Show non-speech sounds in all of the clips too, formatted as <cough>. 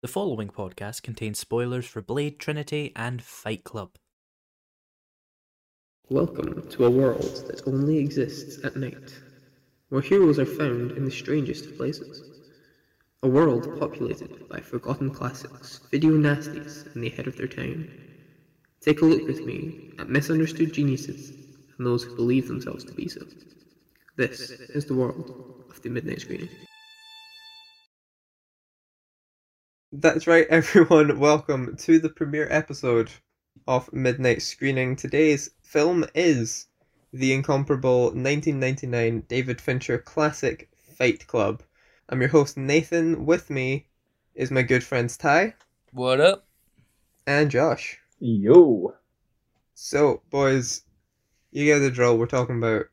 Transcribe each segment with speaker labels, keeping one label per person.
Speaker 1: The following podcast contains spoilers for Blade Trinity and Fight Club.
Speaker 2: Welcome to a world that only exists at night, where heroes are found in the strangest of places. A world populated by forgotten classics, video nasties, and the head of their time. Take a look with me at misunderstood geniuses and those who believe themselves to be so. This is the world of the Midnight Screening.
Speaker 3: That's right, <laughs> everyone. Welcome to the premiere episode of Midnight Screening. Today's film is the incomparable 1999 David Fincher classic Fight Club. I'm your host, Nathan. With me is my good friends Ty
Speaker 1: What up?
Speaker 3: and Josh.
Speaker 4: Yo.
Speaker 3: So, boys, you get the drill. We're talking about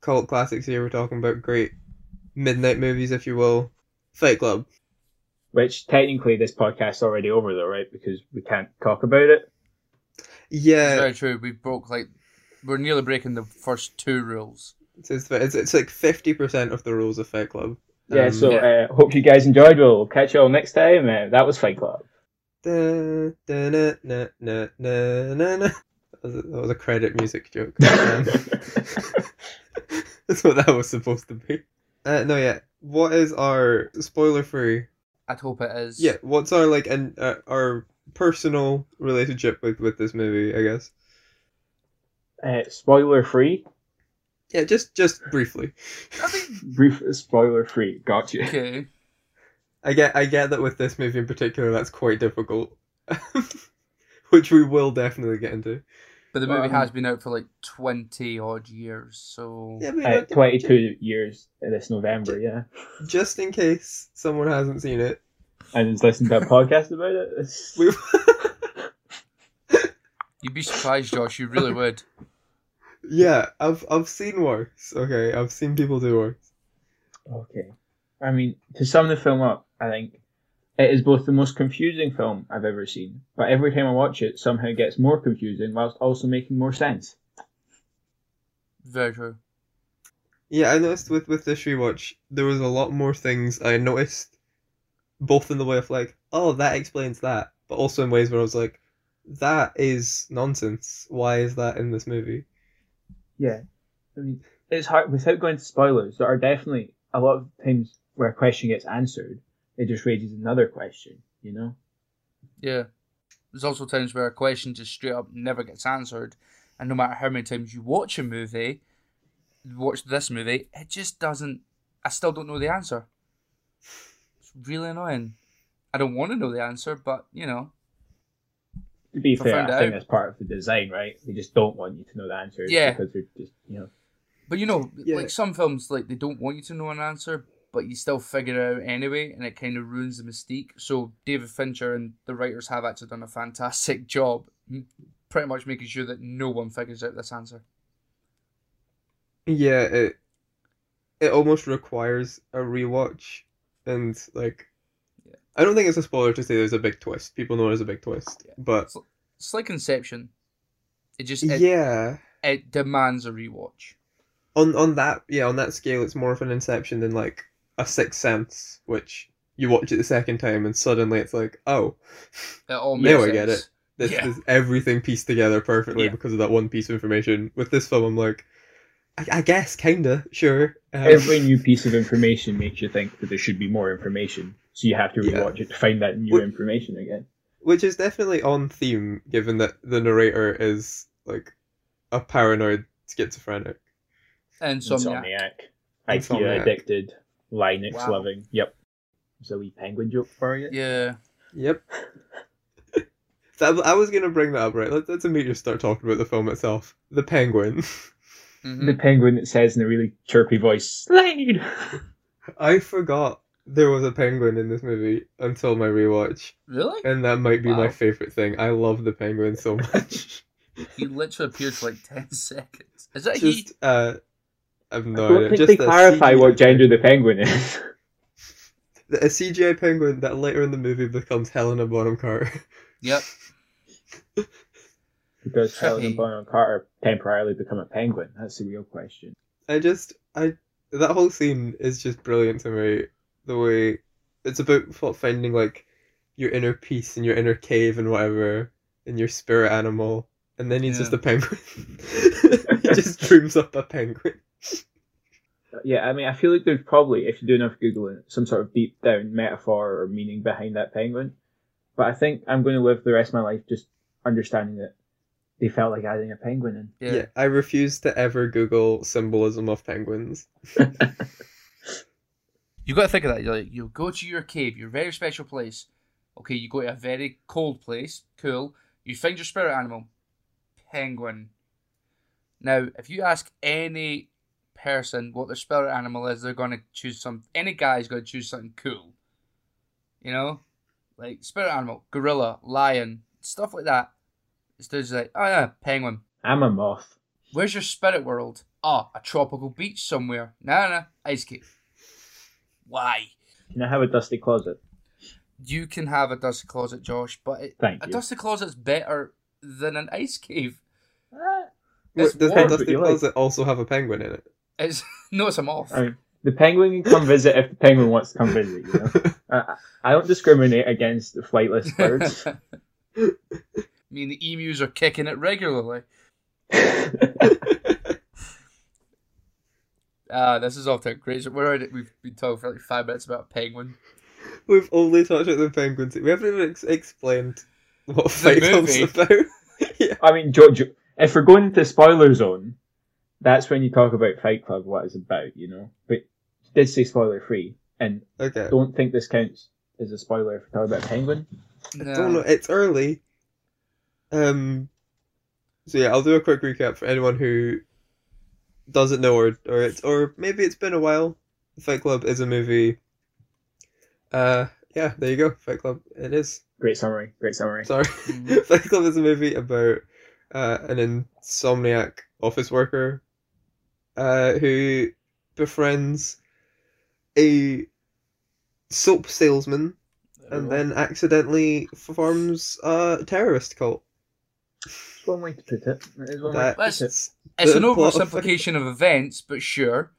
Speaker 3: cult classics here. We're talking about great midnight movies, if you will. Fight Club.
Speaker 4: Which technically this podcast's already over though, right? Because we can't talk about it.
Speaker 3: Yeah,
Speaker 5: It's very true. We broke like we're nearly breaking the first two rules.
Speaker 3: it's, it's, it's, it's like 50% of the rules of Fight Club.
Speaker 4: Yeah,
Speaker 3: Um,
Speaker 4: so
Speaker 5: yeah.
Speaker 4: Uh, hope you guys enjoyed. We'll catch you all next time. Uh, that was Fight Club.
Speaker 3: Da, da, na, na, na, na, na, na. That, was a, that was a credit music joke. <laughs> Um, <laughs> That's what that was supposed to be. Uh, no, yeah. What is our spoiler free?
Speaker 5: I'd hope it is.
Speaker 3: Yeah, what's our like and uh, our personal relationship with with this movie? I guess.
Speaker 4: uh, spoiler free.
Speaker 3: Yeah, just just briefly.
Speaker 5: I mean, <laughs>
Speaker 4: Brief spoiler free. Got you.
Speaker 5: okay.
Speaker 3: I get I get that with this movie in particular, that's quite difficult, <laughs> which we will definitely get into.
Speaker 5: But the movie
Speaker 4: Um,
Speaker 5: has been out for like twenty odd years, so
Speaker 3: Yeah,
Speaker 4: Uh, 22 years this November, yeah.
Speaker 3: just in case someone hasn't seen it,
Speaker 4: And has listened to a podcast about it. <laughs> It's-
Speaker 3: we <laughs>
Speaker 5: you'd be surprised, Josh. You really would.
Speaker 3: yeah, I've I've seen worse. Okay, I've seen people do worse.
Speaker 4: Okay. I mean, to sum the film up, I think it is both the most confusing film I've ever seen, but every time I watch it, somehow it gets more confusing whilst also making more sense.
Speaker 5: Very true.
Speaker 3: Yeah, I noticed with with this rewatch, there was a lot more things I noticed, both in the way of like, oh, that explains that, but also in ways where I was like, that is nonsense. Why is that in this movie?
Speaker 4: Yeah. I mean, it's hard, without going to spoilers, there are definitely a lot of times where a question gets answered, it just raises another question, you know?
Speaker 5: Yeah. There's also times where a question just straight up never gets answered, and no matter how many times you watch a movie, watch this movie, it just doesn't. I still don't know the answer. It's really annoying. I don't want to know the answer, but you know,
Speaker 4: To be
Speaker 5: If I
Speaker 4: fair, I think
Speaker 5: out-
Speaker 4: that's part of the design, right? They just don't want you to know the answer,
Speaker 5: Yeah.
Speaker 4: because they're just, you know.
Speaker 5: But you know,
Speaker 3: Yeah.
Speaker 5: like some films, like they don't want you to know an answer, but you still figure it out anyway, and it kind of ruins the mystique. So David Fincher and the writers have actually done a fantastic <laughs> job, pretty much making sure that no one figures out this answer.
Speaker 3: Yeah, it it almost requires a rewatch, and like,
Speaker 5: Yeah.
Speaker 3: I don't think it's a spoiler to say there's a big twist. People know there's a big twist,
Speaker 5: Yeah.
Speaker 3: but
Speaker 5: It's like Inception. It just it,
Speaker 3: yeah,
Speaker 5: it demands a rewatch.
Speaker 3: on on that yeah on that scale, it's more of an Inception than like a Sixth Sense, which you watch it the second time and suddenly it's like, oh,
Speaker 5: It all makes
Speaker 3: now I get it. This
Speaker 5: Yeah.
Speaker 3: is everything pieced together perfectly
Speaker 5: Yeah.
Speaker 3: because of that one piece of information. With this film, I'm like, I, I guess kinda sure. Um,
Speaker 4: Every new piece of information makes you think that there should be more information. So you have to
Speaker 3: Yeah.
Speaker 4: rewatch it to find that new
Speaker 3: Well-
Speaker 4: information again.
Speaker 3: Which is definitely on theme, given that the narrator is like a paranoid schizophrenic.
Speaker 5: Insomniac.
Speaker 4: Insomniac.
Speaker 3: Insomniac.
Speaker 4: IKEA addicted. Linux
Speaker 5: Wow.
Speaker 4: loving. Yep. There's a wee penguin joke for you.
Speaker 5: Yeah.
Speaker 3: Yep. <laughs> so I, I was gonna bring that up, right? Let's, let's immediately start talking about the film itself. The Penguin.
Speaker 5: hmm
Speaker 4: The penguin that says in a really chirpy voice, Slade! <laughs>
Speaker 3: I forgot there was a penguin in this movie until my rewatch,
Speaker 5: Really?
Speaker 3: and that might be my favorite thing. I love the penguin so <laughs> much.
Speaker 5: He literally appeared for like ten seconds. Is that
Speaker 3: just uh, I've
Speaker 4: I
Speaker 3: no
Speaker 4: don't
Speaker 3: idea.
Speaker 4: think
Speaker 3: Just
Speaker 4: they clarify
Speaker 3: CGI
Speaker 4: what gender the
Speaker 3: penguin.
Speaker 4: penguin is.
Speaker 3: a CGI penguin that later in the movie becomes Helena Bonham Carter.
Speaker 5: Yep. <laughs>
Speaker 4: because
Speaker 5: Helena
Speaker 4: Bonham Carter temporarily become a penguin. That's the real question.
Speaker 3: I just I that whole scene is just brilliant to me. The way it's about finding like your inner peace and your inner cave and whatever, and your spirit animal, and then he's
Speaker 5: Yeah.
Speaker 3: just a penguin. <laughs> he just dreams up a penguin.
Speaker 4: Yeah, I mean, I feel like there's probably, if you do enough googling, some sort of deep down metaphor or meaning behind that penguin. But I think I'm going to live the rest of my life just understanding that they felt like adding a penguin in.
Speaker 5: Yeah.
Speaker 3: Yeah. I refuse to ever Google symbolism of penguins. <laughs>
Speaker 5: You got to think of that. You're like, you go to your cave, your very special place. Okay, you go to a very cold place. Cool. You find your spirit animal, penguin. Now, if you ask any person what their spirit animal is, they're going to choose some. Any guy's going to choose something cool. You know, like spirit animal, gorilla, lion, stuff like that. It's just like, oh yeah, penguin.
Speaker 4: I'm a moth.
Speaker 5: Where's your spirit world? Oh, a tropical beach somewhere. Nah, nah, ice cave. Why?
Speaker 4: Can I have a dusty closet?
Speaker 5: You can have a dusty closet, Josh, but it,
Speaker 4: Thank
Speaker 5: a dusty closet's better than an ice cave.
Speaker 4: Ah,
Speaker 5: It's
Speaker 3: Wait, does
Speaker 5: warm,
Speaker 3: the Dusty
Speaker 4: you like-
Speaker 3: Closet also have a penguin in it?
Speaker 5: It's no, it's a moth.
Speaker 4: I mean, the penguin can come visit if the penguin wants to come visit, you know? <laughs> I, I don't discriminate against the flightless birds. <laughs>
Speaker 5: I mean, the emus are kicking it regularly. <laughs> Ah, this is off to a great. We're already, we've been talking for like five minutes about a penguin.
Speaker 3: We've only talked about the penguins. We haven't even ex- explained what Fight Club's
Speaker 5: movie.
Speaker 3: about. yeah.
Speaker 4: I mean, George, if we're going to spoiler zone, that's when you talk about Fight Club, what it's about, you know? But you did say spoiler free, and
Speaker 3: Okay.
Speaker 4: don't think this counts as a spoiler if we're talking about Penguin.
Speaker 3: I don't know. It's early. Um. So yeah, I'll do a quick recap for anyone who doesn't know, or or it's or maybe it's been a while. Fight Club is a movie. Uh, yeah, there you go. Fight Club. It is.
Speaker 4: Great summary, great summary.
Speaker 3: Sorry.
Speaker 5: Mhm. <laughs>
Speaker 3: Fight Club is a movie about uh, an insomniac office worker uh, who befriends a soap salesman and then accidentally forms a terrorist cult.
Speaker 4: That's one way to put it. That is one way
Speaker 3: That-
Speaker 4: to put it.
Speaker 5: It's it's an
Speaker 3: plot of
Speaker 5: oversimplification of events, but sure.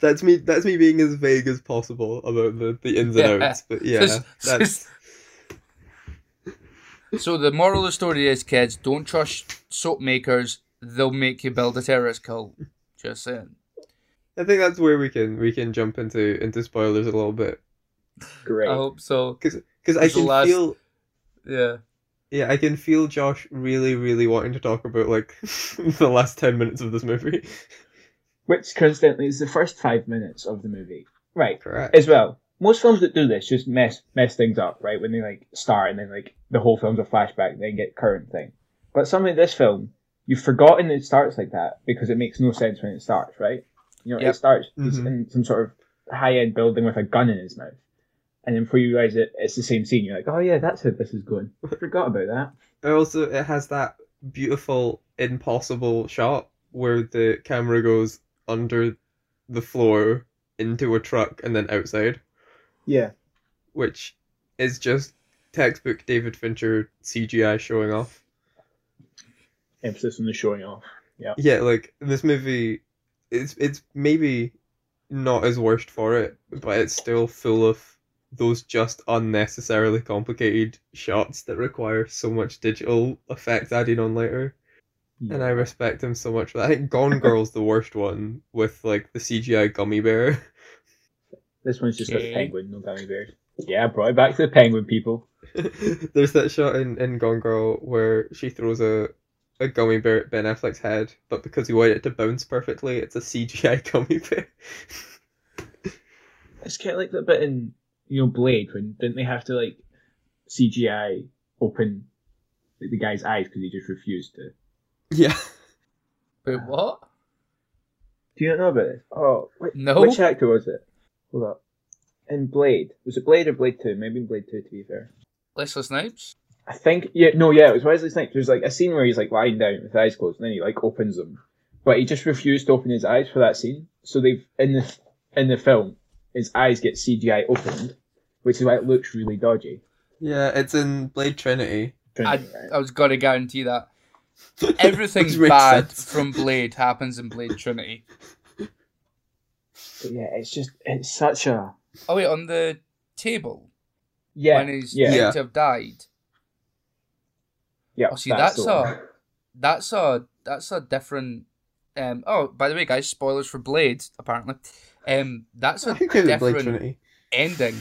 Speaker 3: That's me. That's me being as vague as possible about the, the ins and
Speaker 5: Yeah.
Speaker 3: outs. But yeah,
Speaker 5: This- <laughs>
Speaker 3: that's
Speaker 5: So the moral of the story is, kids, don't trust soap makers. They'll make you build a terrorist cult. Just saying.
Speaker 3: I think that's where we can we can jump into into spoilers a little bit
Speaker 4: Great.
Speaker 5: I hope so.
Speaker 3: because I can
Speaker 5: last-
Speaker 3: feel
Speaker 5: Yeah.
Speaker 3: yeah I can feel Josh really really wanting to talk about like <laughs> the last ten minutes of this movie.
Speaker 4: Which coincidentally is the first five minutes of the movie. Right.
Speaker 3: Correct.
Speaker 4: As well. Most films that do this just mess mess things up, right? When they like start and then like the whole film's a flashback, then get current thing. But something in this film, you've forgotten it starts like that because it makes no sense when it starts, right? You know,
Speaker 5: Yep.
Speaker 4: it starts
Speaker 3: Mhm.
Speaker 4: in some sort of high end building with a gun in his mouth. And then before you realise it, it's the same scene. You're like, oh yeah, that's how this is going. I forgot about that.
Speaker 3: And also, it has that beautiful impossible shot where the camera goes under the floor into a truck and then outside.
Speaker 4: Yeah.
Speaker 3: which is just textbook David Fincher CGI showing off.
Speaker 4: Emphasis on the showing off.
Speaker 3: Yeah, Yeah, like this movie, it's it's maybe not as worst for it, but it's still full of those just unnecessarily complicated shots that require so much digital effects added on later. And I respect him so much for that. I think Gone <laughs> Girl's the worst one with like the CGI gummy bear. <laughs>
Speaker 4: This one's just
Speaker 5: Okay.
Speaker 4: a penguin, no gummy bears. Yeah, brought it back to the penguin people. <laughs>
Speaker 3: There's that shot in, in Gone Girl where she throws a, a gummy bear at Ben Affleck's head, but because he wanted it to bounce perfectly, it's a CGI <laughs> gummy bear. <laughs>
Speaker 4: It's kind of like that bit in you know Blade when didn't they have to like CGI open like, the guy's eyes because he just refused to.
Speaker 3: yeah. <laughs>
Speaker 5: Wait, what?
Speaker 4: Do you not know about this? Oh, wait,
Speaker 5: No.
Speaker 4: which actor was it? Hold up. In Blade, was it Blade or Blade Two? Maybe in Blade Two, to be fair.
Speaker 5: Leslie Snipes?
Speaker 4: I think yeah, no, yeah, it was Wesley Snipes. There's like a scene where he's like lying down with his eyes closed, and then he like opens them, but he just refused to open his eyes for that scene. So they've in the in the film, his eyes get CGI opened, which is why it looks really dodgy.
Speaker 3: Yeah, it's in Blade Trinity.
Speaker 5: I,
Speaker 4: Right.
Speaker 5: I was going to guarantee that. <laughs> Everything bad
Speaker 3: sense.
Speaker 5: from Blade happens in Blade Trinity.
Speaker 4: But yeah, it's just it's such a
Speaker 5: Oh, wait, on the table.
Speaker 4: Yeah,
Speaker 5: when he's
Speaker 4: yeah,
Speaker 5: meant
Speaker 3: Yeah.
Speaker 5: to have died.
Speaker 4: Yeah.
Speaker 5: Oh, see, that's,
Speaker 4: the
Speaker 5: a that's a that's a different. Um. Oh, by the way, guys, spoilers for Blade. Apparently, um, that's a
Speaker 3: I think it's Blade
Speaker 5: different ending.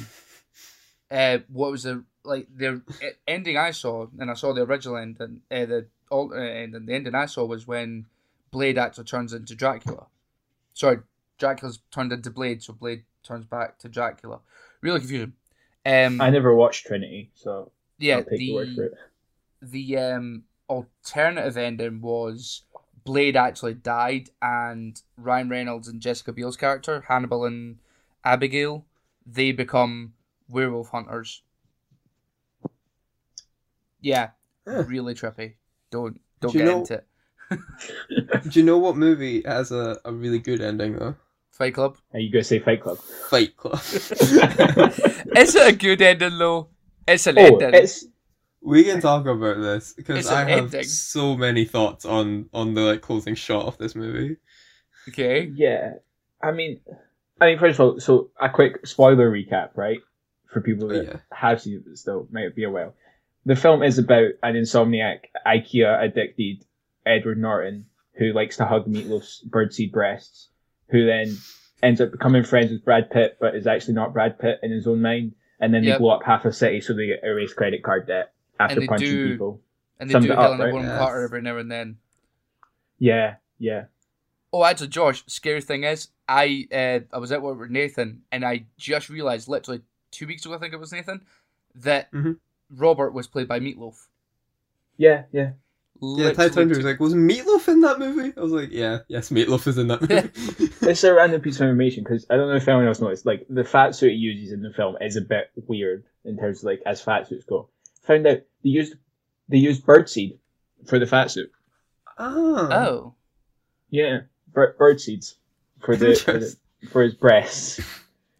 Speaker 5: Uh, what was the like the ending I saw, and I saw the original ending. Uh, the alternate ending. The ending I saw was when Blade actually turns into Dracula. Sorry, Dracula's turned into Blade, so Blade turns back to Dracula. Really confusing. Um,
Speaker 4: I never watched Trinity, so
Speaker 5: yeah,
Speaker 4: I'll take
Speaker 5: the the um alternative ending was Blade actually died, and Ryan Reynolds and Jessica Biel's character Hannibal and Abigail they become werewolf hunters. Yeah,
Speaker 3: Huh.
Speaker 5: really trippy. Don't don't
Speaker 3: Do
Speaker 5: get
Speaker 3: know-
Speaker 5: into it. <laughs>
Speaker 3: Do you know what movie has a, a really good ending though?
Speaker 5: Fight Club.
Speaker 4: Are you gonna say Fight Club?
Speaker 3: Fight Club. <laughs>
Speaker 5: Is it a good ending though? It's an
Speaker 4: oh,
Speaker 5: ending.
Speaker 4: it's
Speaker 3: we can talk about this because I have
Speaker 5: ending.
Speaker 3: so many thoughts on on the like closing shot of this movie.
Speaker 5: Okay.
Speaker 4: yeah. I mean, I mean, first of all, so a quick spoiler recap, right? For people oh, that
Speaker 3: Yeah.
Speaker 4: have seen it but still might be a while. The film is about an insomniac, IKEA addicted Edward Norton who likes to hug Meatloaf's birdseed breasts, who then ends up becoming friends with Brad Pitt, but is actually not Brad Pitt in his own mind. And then
Speaker 5: Yep.
Speaker 4: they blow up half a city so they erase credit card debt after
Speaker 5: And they
Speaker 4: punching
Speaker 5: do-
Speaker 4: people.
Speaker 5: And they
Speaker 4: Sums
Speaker 5: do
Speaker 4: it up,
Speaker 5: Helena
Speaker 4: right?
Speaker 5: Bonham
Speaker 3: Yes.
Speaker 5: Carter every now and then.
Speaker 4: Yeah, yeah.
Speaker 5: Oh, actually, Josh. Scary thing is, I uh, I was at work with Nathan, and I just realized, literally two weeks ago, I think it was Nathan, that
Speaker 3: Mhm.
Speaker 5: Robert was played by Meatloaf.
Speaker 4: Yeah, yeah.
Speaker 3: Yeah, Ty
Speaker 5: Literally
Speaker 3: Tundra was like, "Was Meatloaf in that movie?" I was like, "Yeah, yes, Meatloaf is in that movie." <laughs>
Speaker 4: It's a random piece of information because I don't know if anyone else noticed. Like the fat suit he uses in the film is a bit weird in terms of like as fat suits go. Found out they used they used birdseed for the fat suit.
Speaker 3: ah,
Speaker 5: Oh,
Speaker 4: Yeah, bir- bird seeds for the, for the for his breasts.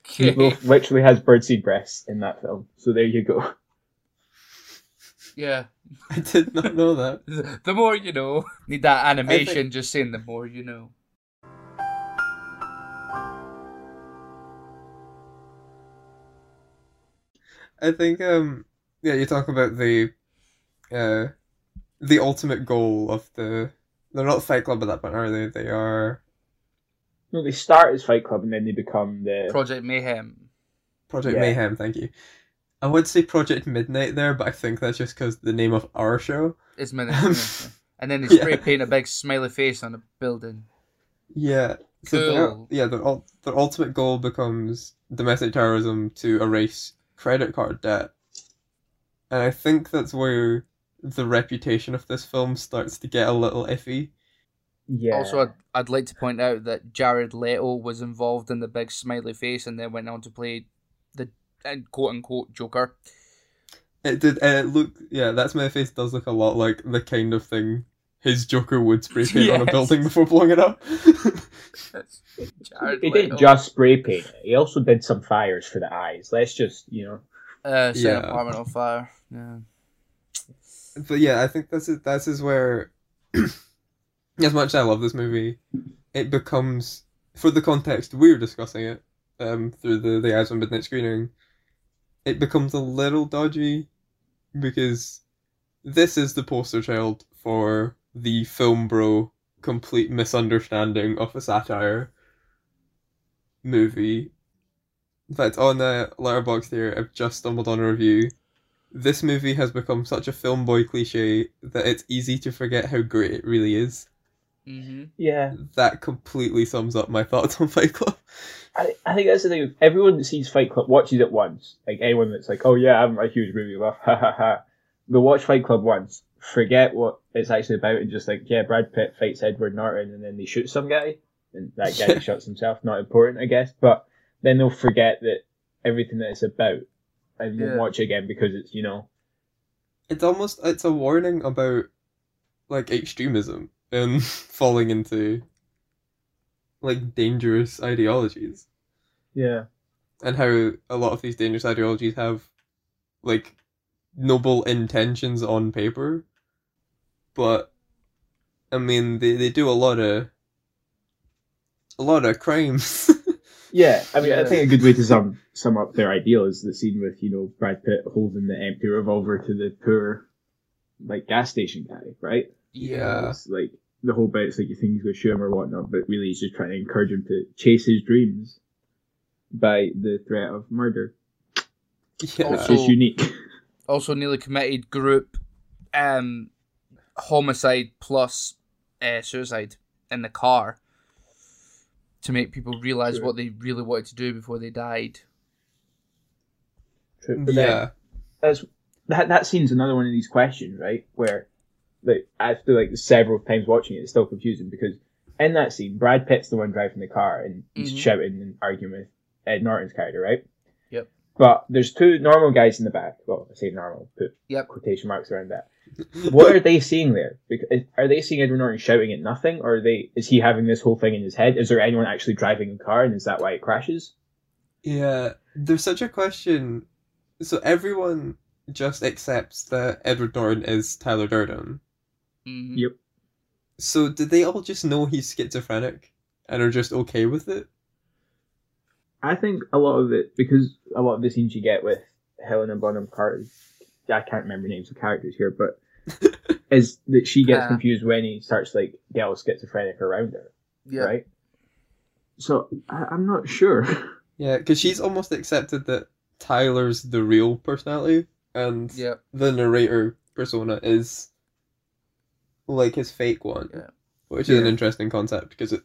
Speaker 5: okay.
Speaker 4: Meatloaf literally has birdseed breasts in that film. So there you go.
Speaker 5: yeah. <laughs>
Speaker 3: I did not know that. <laughs>
Speaker 5: The more you know. Need that animation. Just saying, the more you know.
Speaker 3: I think, um, yeah, you talk about the, uh, the ultimate goal of the. They're not Fight Club at that point, are they? They are
Speaker 4: No, they start as Fight Club and then they become the.
Speaker 5: Project Mayhem.
Speaker 3: Project
Speaker 4: Yeah.
Speaker 3: Mayhem. Thank you. I would say Project Midnight there, but I think that's just because the name of our show.
Speaker 5: It's Midnight. <laughs> and then they spray
Speaker 3: Yeah.
Speaker 5: paint a big smiley face on a building.
Speaker 3: Yeah. So their,
Speaker 5: Cool.
Speaker 3: yeah, their, ul- their ultimate goal becomes domestic terrorism to erase credit card debt. And I think that's where the reputation of this film starts to get a little iffy.
Speaker 4: yeah.
Speaker 5: Also, I'd, I'd like to point out that Jared Leto was involved in the big smiley face and then went on to play the uh, quote unquote Joker.
Speaker 3: It did, and it looked, yeah, that's my face does look a lot like the kind of thing his Joker would spray paint on a building before blowing it up. <laughs>
Speaker 5: Jared
Speaker 4: he didn't just spray paint it. He also did some fires for the eyes. Let's just you know.
Speaker 5: uh, set
Speaker 3: Yeah.
Speaker 5: an apartment on fire. Yeah.
Speaker 3: but yeah, I think this is this is where, <clears throat> as much as I love this movie, it becomes for the context we're discussing it um through the the eyes on midnight screening, it becomes a little dodgy because this is the poster child for the film bro complete misunderstanding of a satire movie. In fact, on the Letterboxd here, I've just stumbled on a review. This movie has become such a film boy cliche that it's easy to forget how great it really is.
Speaker 5: Mm-hmm.
Speaker 4: Yeah,
Speaker 3: That completely sums up my <laughs> thoughts on Fight Club.
Speaker 4: I, I think that's the thing. Everyone that sees Fight Club watches it once. Like anyone that's like, oh yeah, I'm a huge movie buff, <laughs> ha ha ha. They'll watch Fight Club once, forget what it's actually about, and just like, yeah, Brad Pitt fights Edward Norton, and then they shoot some guy, and that guy <laughs>
Speaker 3: Yeah.
Speaker 4: shoots himself. Not important, I guess, but then they'll forget that everything that it's about, and won't
Speaker 5: Yeah.
Speaker 4: watch again because it's you know,
Speaker 3: It's almost it's a warning about like extremism and <laughs> falling into like dangerous ideologies.
Speaker 4: yeah,
Speaker 3: and how a lot of these dangerous ideologies have like noble intentions on paper but i mean they, they do a lot of a lot of crimes <laughs>
Speaker 4: Yeah, I mean, I think a good way to sum sum up their ideal is the scene with you know Brad Pitt holding the empty revolver to the poor, like gas station guy, right?
Speaker 3: Yeah.
Speaker 4: It's like the whole bit. It's like you think he's going to shoot him or whatnot, but really he's just trying to encourage him to chase his dreams by the threat of murder,
Speaker 3: Yeah.
Speaker 4: which
Speaker 5: Also-
Speaker 4: is unique. <laughs>
Speaker 5: Also, nearly committed group, um, homicide plus uh, suicide in the car to make people realize
Speaker 4: True.
Speaker 5: what they really wanted to do before they died.
Speaker 4: But then
Speaker 3: yeah.
Speaker 4: that's that that scene's another one of these questions, right? Where like after like several times watching it, it's still confusing because in that scene, Brad Pitt's the one driving the car and he's
Speaker 5: Mhm.
Speaker 4: shouting and arguing with Ed Norton's character, right?
Speaker 5: Yep.
Speaker 4: But there's two normal guys in the back. Well, I say normal, put
Speaker 5: Yep.
Speaker 4: quotation marks around that. What are they seeing there? Because are they seeing Edward Norton shouting at nothing, or are they is he having this whole thing in his head? Is there anyone actually driving the car, and is that why it crashes?
Speaker 3: Yeah, there's such a question. So everyone just accepts that Edward Norton is Tyler Durden.
Speaker 5: hmm
Speaker 4: Yep.
Speaker 3: So did they all just know he's schizophrenic and are just okay with it?
Speaker 4: I think a lot of it because a lot of the scenes you get with Helena Bonham Carter, I can't remember names of characters here, but <laughs> is that she gets
Speaker 5: Ah.
Speaker 4: confused when he starts like get all schizophrenic around her,
Speaker 5: Yeah.
Speaker 4: right? So I, I'm not sure. <laughs>
Speaker 3: Yeah, because she's almost accepted that Tyler's the real personality and
Speaker 5: Yeah.
Speaker 3: the narrator persona is like his fake one,
Speaker 5: Yeah.
Speaker 3: which is an interesting concept because it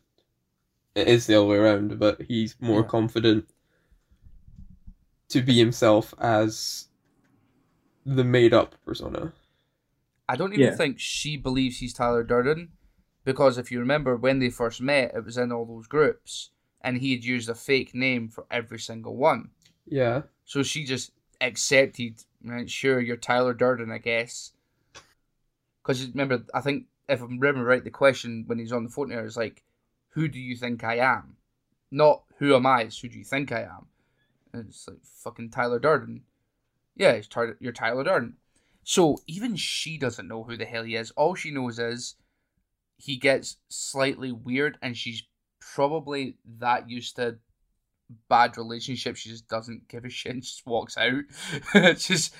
Speaker 3: it is the other way around, but he's more
Speaker 5: Yeah.
Speaker 3: confident to be himself as the made up persona.
Speaker 5: I don't even
Speaker 4: Yeah.
Speaker 5: think she believes he's Tyler Durden because if you remember when they first met, it was in all those groups and he had used a fake name for every single one.
Speaker 3: Yeah.
Speaker 5: So she just accepted, right, sure, you're Tyler Durden, I guess. Because remember, I think, if I remember right, the question when he's on the phone here is like, who do you think I am? Not who am I, it's who do you think I am? And it's like, fucking Tyler Durden. Yeah, it's Tyler, you're Tyler Durden. So even she doesn't know who the hell he is. All she knows is he gets slightly weird and she's probably that used to bad relationships. She just doesn't give a shit and just walks out. <laughs> it's just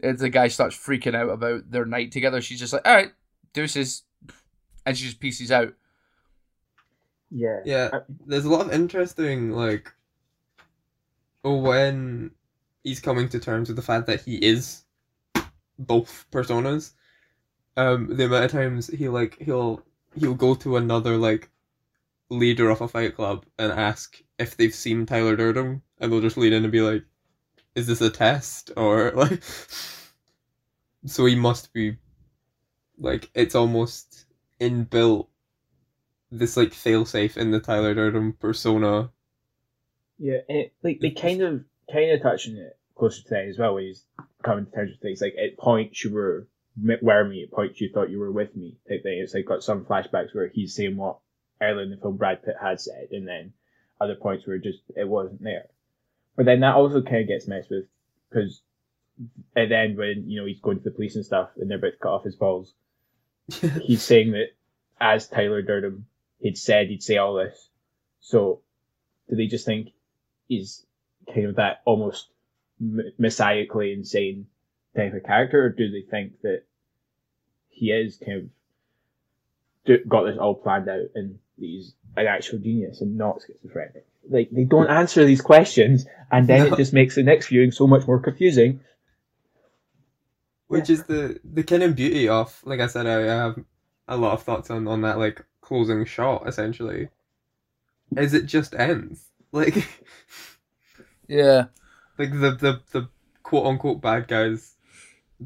Speaker 5: the guy starts freaking out about their night together. She's just like, all right, deuces, and she just pieces out.
Speaker 4: Yeah.
Speaker 3: Yeah. There's a lot of interesting like when he's coming to terms with the fact that he is both personas. Um, the amount of times he like he'll he'll go to another like leader of a fight club and ask if they've seen Tyler Durden, and they'll just lean in and be like, "Is this a test?" or <laughs> like, so he must be like it's almost inbuilt this like failsafe in the Tyler Durden persona.
Speaker 4: Yeah, and it, like they kind of kind of touch on it closer to end as well when he's coming to terms with things. Like at points you were were me, at points you thought you were with me type thing. It's like got some flashbacks where he's saying what earlier in the film Brad Pitt had said, and then other points where just it wasn't there. But then that also kind of gets messed with because at the end when you know he's going to the police and stuff, and they're about to cut off his balls, <laughs> he's saying that as Tyler Durden he'd said he'd say all this. So do they just think he's kind of that almost messiahically insane type of character, or do they think that he is kind of got this all planned out and he's an actual genius and not schizophrenic? Like they don't answer these questions, and then
Speaker 3: No.
Speaker 4: it just makes the next viewing so much more confusing.
Speaker 3: Which is the the kind of beauty of like I said, I have a lot of thoughts on on that like closing shot essentially. Is it just ends <laughs> like
Speaker 5: Yeah.
Speaker 3: like the the the quote unquote bad guys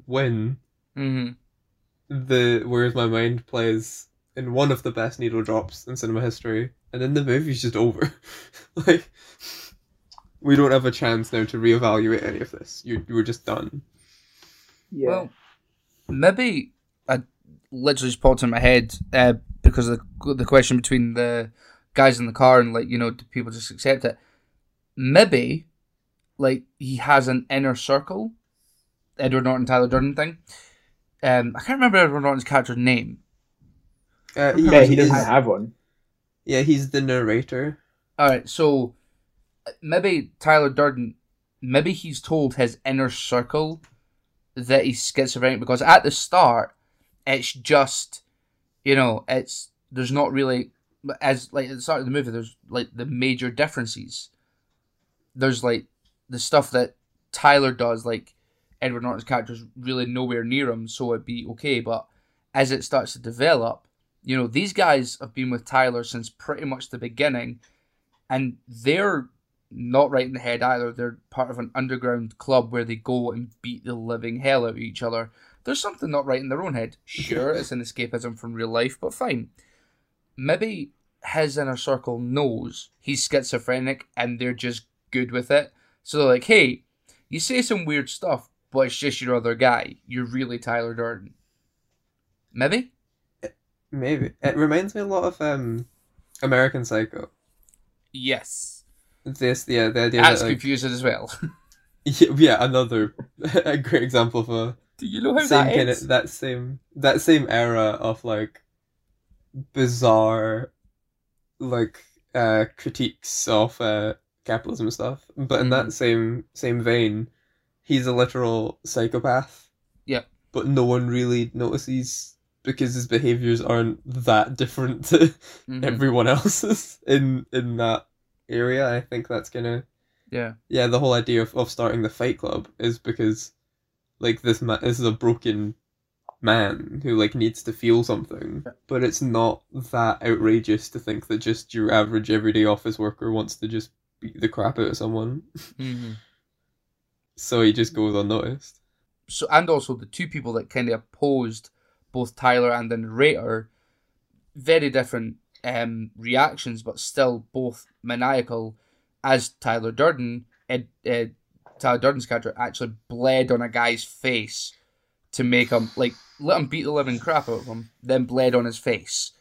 Speaker 3: win.
Speaker 5: hmm
Speaker 3: The Where's My Mind plays in one of the best needle drops in cinema history, and then the movie's just over. <laughs> like we don't have a chance now to reevaluate any of this. You you were just done.
Speaker 4: Yeah.
Speaker 5: Well, maybe I literally just popped in my head uh, because of the, the question between the guys in the car and like you know, do people just accept it? Maybe, like he has an inner circle, Edward Norton, Tyler Durden thing. Um, I can't remember Edward Norton's character's name.
Speaker 3: Uh,
Speaker 4: yeah, he doesn't have one.
Speaker 3: Yeah, he's the narrator.
Speaker 5: All right, so maybe Tyler Durden, maybe he's told his inner circle that he's schizophrenic because at the start, it's just, you know, it's there's not really as like at the start of the movie. There's like the major differences. There's like the stuff that Tyler does, like Edward Norton's character is really nowhere near him, so it'd be okay. But as it starts to develop, you know, these guys have been with Tyler since pretty much the beginning, and they're not right in the head either. They're part of an underground club where they go and beat the living hell out of each other. There's something not right in their own head. Sure, it's an escapism from real life, but fine. Maybe his inner circle knows he's schizophrenic and they're just good with it. So they're like, hey, you say some weird stuff, but it's just your other guy. You're really Tyler Durden. Maybe?
Speaker 3: Maybe it reminds me a lot of um, American Psycho.
Speaker 5: Yes.
Speaker 3: This, yeah, the idea
Speaker 5: That's
Speaker 3: that like,
Speaker 5: confusing as well. <laughs> <laughs>
Speaker 3: yeah, yeah, another <laughs> a great example of a
Speaker 5: Do you know how
Speaker 3: same
Speaker 5: that
Speaker 3: kind
Speaker 5: ends?
Speaker 3: of that same that same era of like bizarre like uh critiques of uh capitalism and stuff but in that same same vein he's a literal psychopath
Speaker 5: Yeah.
Speaker 3: but no one really notices because his behaviors aren't that different to
Speaker 5: Mhm.
Speaker 3: everyone <laughs> else's in in that area i think that's gonna
Speaker 5: Yeah.
Speaker 3: yeah, the whole idea of, of starting the Fight Club is because, like, this man this is a broken man who like needs to feel something, but it's not that outrageous to think that just your average everyday office worker wants to just beat the crap out of someone,
Speaker 5: hmm <laughs>
Speaker 3: so he just goes unnoticed.
Speaker 5: So and also the two people that kind of opposed both Tyler and the narrator, very different um, reactions, but still both maniacal. As Tyler Durden, Ed, Ed, Tyler Durden's character actually bled on a guy's face to make him like let him beat the living crap out of him, then bled on his face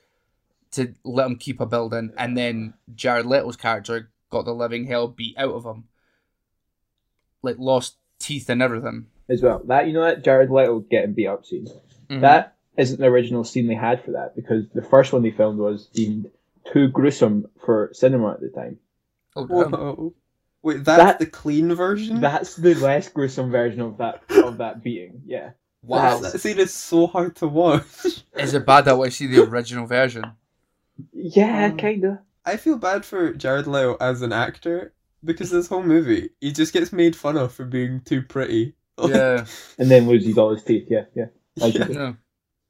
Speaker 5: to let him keep a building, and then Jared Leto's character got the living hell beat out of him, like lost teeth and everything.
Speaker 4: as well. That you know that Jared Leto getting beat up scene.
Speaker 5: Mhm.
Speaker 4: That isn't the original scene they had for that because the first one they filmed was deemed too gruesome for cinema at the time.
Speaker 5: Oh, damn.
Speaker 3: Whoa. Wait, that's
Speaker 4: That-
Speaker 3: the clean version?
Speaker 4: That's the less gruesome version of that of that <laughs> beating. Yeah.
Speaker 5: Wow.
Speaker 3: that scene is so hard to watch.
Speaker 5: Is it bad that I see the <laughs> original version?
Speaker 4: Yeah,
Speaker 3: Um,
Speaker 4: kinda.
Speaker 3: I feel bad for Jared Leto as an actor because this whole movie he just gets made fun of for being too pretty. <laughs>
Speaker 5: Yeah.
Speaker 4: And then loses all his teeth. Yeah, yeah. I
Speaker 3: Yeah.
Speaker 5: yeah.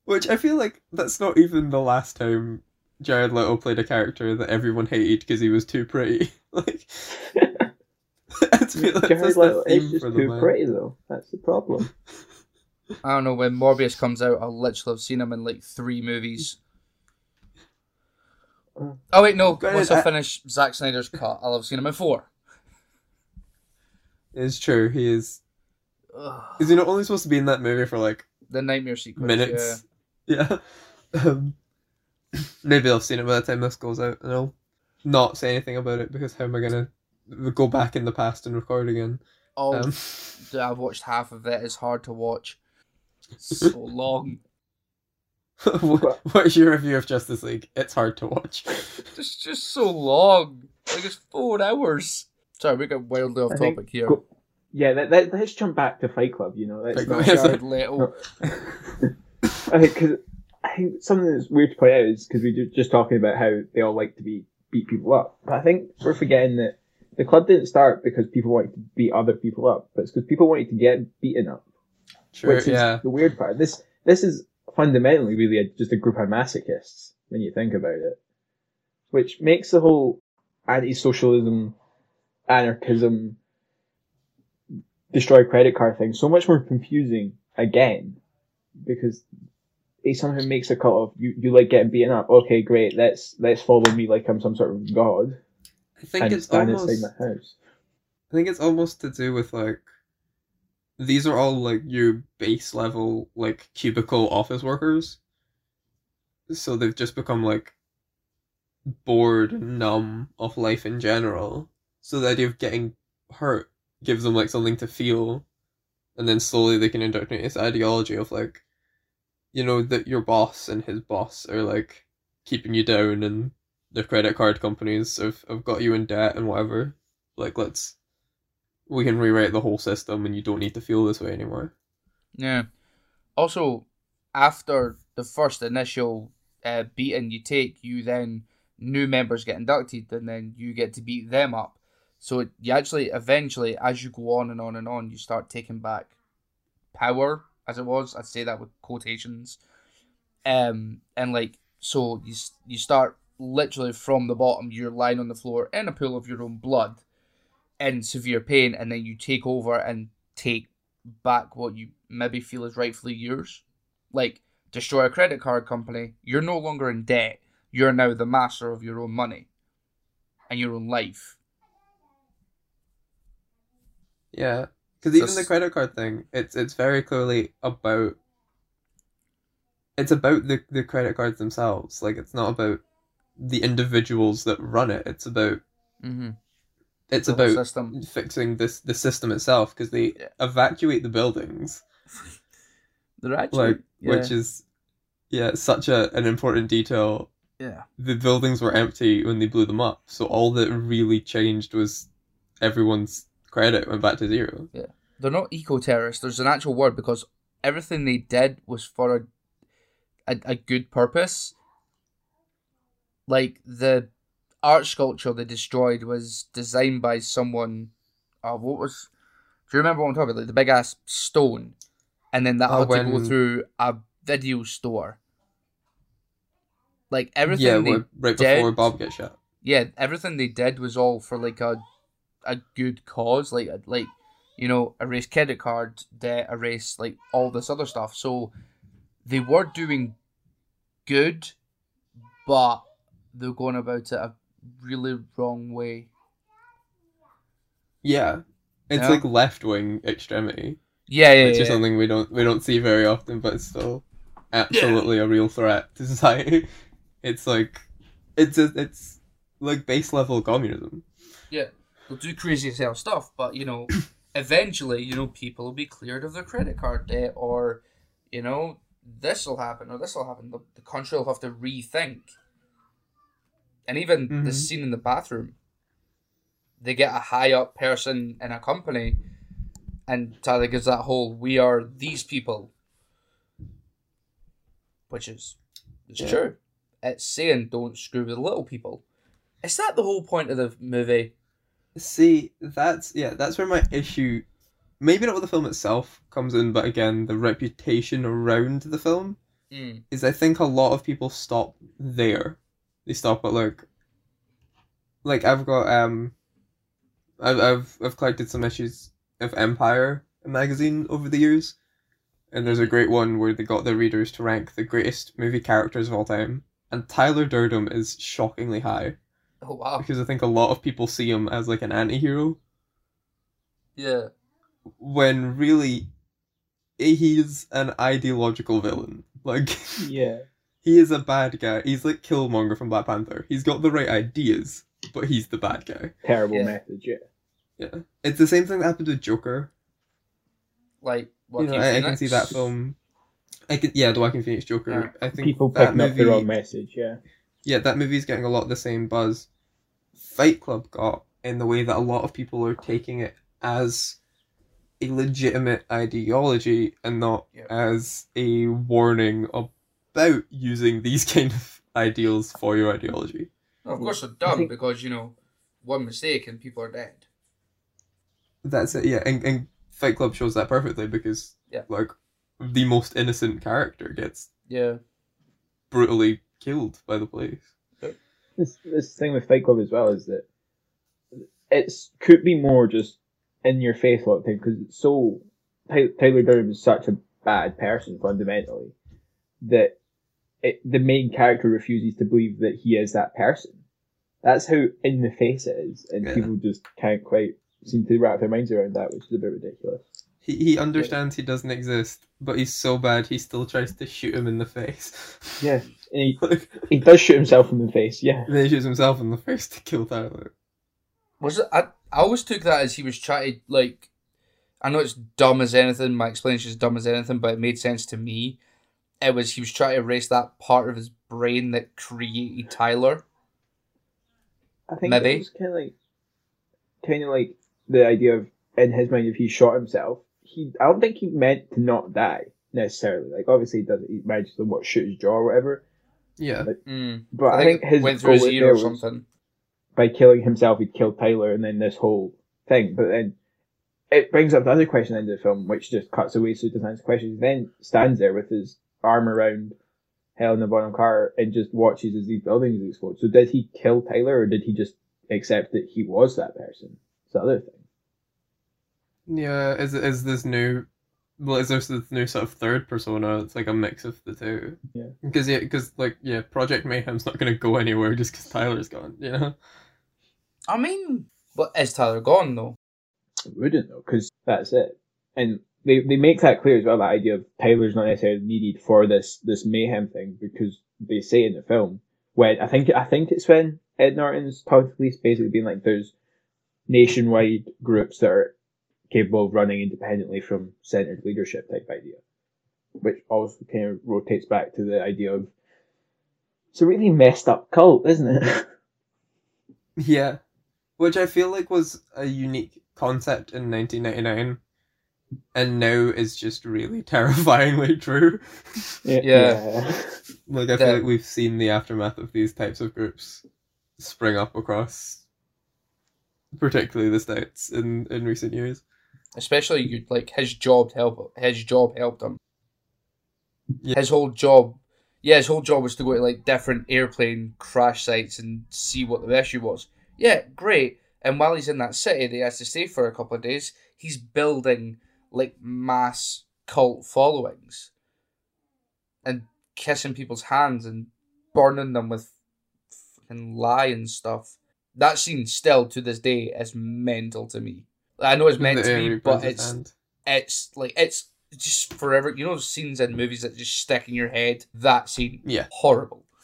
Speaker 3: Which I feel like that's not even the last time Jared Leto played a character that everyone hated because he was too pretty. like, <laughs> I feel like
Speaker 4: Jared
Speaker 3: that's
Speaker 4: Leto
Speaker 3: the
Speaker 4: is just
Speaker 3: the
Speaker 4: too
Speaker 3: man.
Speaker 4: pretty though. That's the problem. <laughs>
Speaker 5: I don't know. When Morbius comes out, I'll literally have seen him in like three movies.
Speaker 4: Oh.
Speaker 5: Oh wait, no.
Speaker 3: Granted,
Speaker 5: Once I
Speaker 3: I-
Speaker 5: finish Zack Snyder's cut, I'll have seen him in four.
Speaker 3: It's true. He is.
Speaker 5: Ugh.
Speaker 3: Is he not only supposed to be in that movie for like
Speaker 5: The nightmare sequence.
Speaker 3: minutes? Yeah. <laughs> Um, <coughs> maybe I've seen it by the time this goes out, and I'll not say anything about it because how am I gonna go back in the past and record again?
Speaker 5: Oh,
Speaker 3: Um,
Speaker 5: dude, I've watched half of it. It's hard to watch. So <laughs> long. <laughs>
Speaker 3: what, what is your review of Justice League? It's hard to watch. <laughs>
Speaker 5: It's just so long. Like it's four hours. Sorry, we got wildly off
Speaker 4: I think
Speaker 5: topic here.
Speaker 4: go- Yeah, let, let, let's jump back to Fight Club. You know, let's
Speaker 3: Fight
Speaker 4: not
Speaker 3: Club.
Speaker 5: Jared Leto.
Speaker 4: I think because I think something that's weird to point out is because we were just talking about how they all like to be beat people up, but I think we're forgetting that the club didn't start because people wanted to beat other people up, but it's because people wanted to get beaten up,
Speaker 3: Sure,
Speaker 4: which is
Speaker 3: yeah.
Speaker 4: the weird part. This this is fundamentally really a, just a group of masochists when you think about it, which makes the whole anti-socialism, anarchism, destroy credit card thing so much more confusing again because it somehow makes a cut of you, you like getting beaten up. Okay, great. Let's let's follow me like I'm some sort of god
Speaker 3: I think it's almost.
Speaker 4: inside my house.
Speaker 3: I think it's almost to do with like these are all like your base level like cubicle office workers. So they've just become like bored and numb of life in general. So the idea of getting hurt gives them like something to feel and then slowly they can indoctrinate this ideology of like you know that your boss and his boss are like keeping you down and the credit card companies have, have got you in debt and whatever Like let's we can rewrite the whole system, and you don't need to feel this way anymore.
Speaker 5: Yeah. Also, after the first initial uh, beating you take, you then new members get inducted, and then you get to beat them up. So you actually eventually, as you go on and on and on, you start taking back power, as it was. I'd say that with quotations. Um, and like so, you you start literally from the bottom. You're lying on the floor in a pool of your own blood, in severe pain, and then you take over and take back what you maybe feel is rightfully yours. Like destroy a credit card company, you're no longer in debt. You're now the master of your own money and your own life.
Speaker 3: Yeah, because even the credit card thing, it's it's very clearly about. It's about the the credit cards themselves. Like it's not about the individuals that run it. It's about
Speaker 5: Mm-hmm.
Speaker 3: it's
Speaker 5: The
Speaker 3: about
Speaker 5: system.
Speaker 3: fixing this the system itself because they
Speaker 5: Yeah.
Speaker 3: evacuate the buildings, <laughs>
Speaker 5: They're actually
Speaker 3: like
Speaker 5: yeah,
Speaker 3: which is yeah such a an important detail.
Speaker 5: yeah.
Speaker 3: The buildings were empty when they blew them up, so all that really changed was everyone's credit went back to zero.
Speaker 5: Yeah, They're not eco terrorists. There's an actual word because everything they did was for a, a, a good purpose. Like the art sculpture they destroyed was designed by someone. Uh, what was? Do you remember what I'm talking about? Like the big ass stone, and then that
Speaker 3: Oh,
Speaker 5: had to go through a video store. Like everything
Speaker 3: yeah,
Speaker 5: they
Speaker 3: right
Speaker 5: did-
Speaker 3: before Bob gets shot.
Speaker 5: yeah, everything they did was all for like a a good cause, like like you know, erase credit card debt, erase like all this other stuff. So they were doing good, but they're going about it a really wrong way.
Speaker 3: Yeah, it's
Speaker 5: Yeah.
Speaker 3: like left wing extremity.
Speaker 5: Yeah, yeah,
Speaker 3: which
Speaker 5: yeah.
Speaker 3: is something we don't we don't see very often, but it's still absolutely a real threat to <laughs> society. It's like it's a, it's like base level communism.
Speaker 5: Yeah, they'll do crazy as hell stuff, but you know, <coughs> eventually, you know, people will be cleared of their credit card debt, or you know, this will happen, or this will happen. The, the country will have to rethink. And even the
Speaker 3: Mhm.
Speaker 5: scene in the bathroom, they get a high up person in a company, and Tyler gives that whole "we are these people," which is it's
Speaker 3: Yeah.
Speaker 5: true. It's saying don't screw with the little people. Is that the whole point of the movie?
Speaker 3: See, that's yeah, that's where my issue, maybe not with the film itself comes in, but again, the reputation around the film
Speaker 5: Mm.
Speaker 3: is I think a lot of people stop there. They stop at like, like I've got um, I've I've I've collected some issues of Empire magazine over the years, and there's a great one where they got their readers to rank the greatest movie characters of all time, and Tyler Durden is shockingly high
Speaker 5: Oh wow.
Speaker 3: because I think a lot of people see him as like an anti-hero
Speaker 5: Yeah.
Speaker 3: when really he's an ideological villain. Like <laughs>
Speaker 4: Yeah.
Speaker 3: He is a bad guy. He's like Killmonger from Black Panther. He's got the right ideas, but he's the bad guy.
Speaker 4: Terrible
Speaker 5: Yeah.
Speaker 4: message, yeah.
Speaker 3: Yeah, it's the same thing that happened with Joker.
Speaker 5: Like
Speaker 3: You know, I, I can see that film. I can, yeah, the Joaquin Phoenix Joker.
Speaker 5: Yeah.
Speaker 3: I think
Speaker 4: People
Speaker 3: that
Speaker 4: picking up the wrong message, yeah.
Speaker 3: yeah, that movie's getting a lot of the same buzz Fight Club got in the way that a lot of people are taking it as a legitimate ideology and not
Speaker 5: Yeah.
Speaker 3: as a warning about using these <laughs> kind of ideals for your ideology.
Speaker 5: No, of course they're dumb
Speaker 4: think-
Speaker 5: because you know one mistake and people are dead.
Speaker 3: That's it, yeah, and, and Fight Club shows that perfectly because
Speaker 5: Yeah.
Speaker 3: like the most innocent character gets
Speaker 5: Yeah.
Speaker 3: brutally killed by the police.
Speaker 4: This this thing with Fight Club as well is that it's could be more just in your face a lot of time because it's so Ty- Tyler Durden is such a bad person fundamentally that it, the main character refuses to believe that he is that person. That's how in the face it is, and
Speaker 3: Yeah.
Speaker 4: people just can't quite seem to wrap their minds around that, which is a bit ridiculous.
Speaker 3: He he understands he doesn't exist, but he's so bad he still tries to shoot him in the face. <laughs>
Speaker 4: Yeah, and he, <laughs> he does shoot himself in the face. Yeah,
Speaker 3: then <laughs> he shoots himself in the face to kill Tyler.
Speaker 5: Was it? I I always took that as he was trying to like. I know it's dumb as anything. My explanation is dumb as anything, but it made sense to me. It was he was trying to erase that part of his brain that created Tyler.
Speaker 4: I think
Speaker 5: Maybe.
Speaker 4: it was kind of like kind of like the idea of in his mind if he shot himself, he I don't think he meant to not die necessarily. Like obviously he does he manages to what shoot his jaw or whatever.
Speaker 3: Yeah.
Speaker 5: Mm.
Speaker 4: But I, think, his
Speaker 5: went through his
Speaker 4: goal
Speaker 5: ear
Speaker 4: there
Speaker 5: or
Speaker 4: was
Speaker 5: something.
Speaker 4: by killing himself he'd killed Tyler and then this whole thing. But then it brings up the other question in the film, which just cuts away so he doesn't answer questions. Then stands there with his arm around Helena Bonham Carter and just watches as these buildings explode. So did he kill Tyler or did he just accept that he was that person? It's the other thing.
Speaker 3: Yeah, is is this new? Well, is this this new sort of third persona? It's like a mix of the two.
Speaker 4: Yeah.
Speaker 3: Because yeah, because like yeah, Project Mayhem's not gonna go anywhere just because Tyler's gone. You know.
Speaker 5: I mean, but is Tyler gone though?
Speaker 4: wouldn't though, because that's it. And they, they make that clear as well. That idea of Tyler's not necessarily needed for this this mayhem thing because they say in the film when I think I think it's when Ed Norton's talking to police, basically being like, "There's nationwide groups that are capable of running independently from centered leadership type idea," which also kind of rotates back to the idea of it's a really messed up cult, isn't it? <laughs>
Speaker 3: Yeah, which I feel like was a unique concept in 1999, and now is just really <laughs> terrifyingly true.
Speaker 5: Yeah.
Speaker 3: Like I
Speaker 5: The-
Speaker 3: feel like we've seen the aftermath of these types of groups spring up across, particularly the states in in recent years.
Speaker 5: Especially you like his job help his job helped him.
Speaker 3: Yeah.
Speaker 5: His whole job, yeah, his whole job was to go to like different airplane crash sites and see what the issue was. Yeah, great. And while he's in that city, that he has to stay for a couple of days. He's building like mass cult followings, and kissing people's hands and burning them with fucking lye and stuff. That scene still to this day is mental to me. I know it's <laughs> meant to be, but it's
Speaker 3: hand.
Speaker 5: it's like it's just forever. You know scenes in movies that just stick in your head. That scene,
Speaker 3: Yeah.
Speaker 5: horrible. <laughs>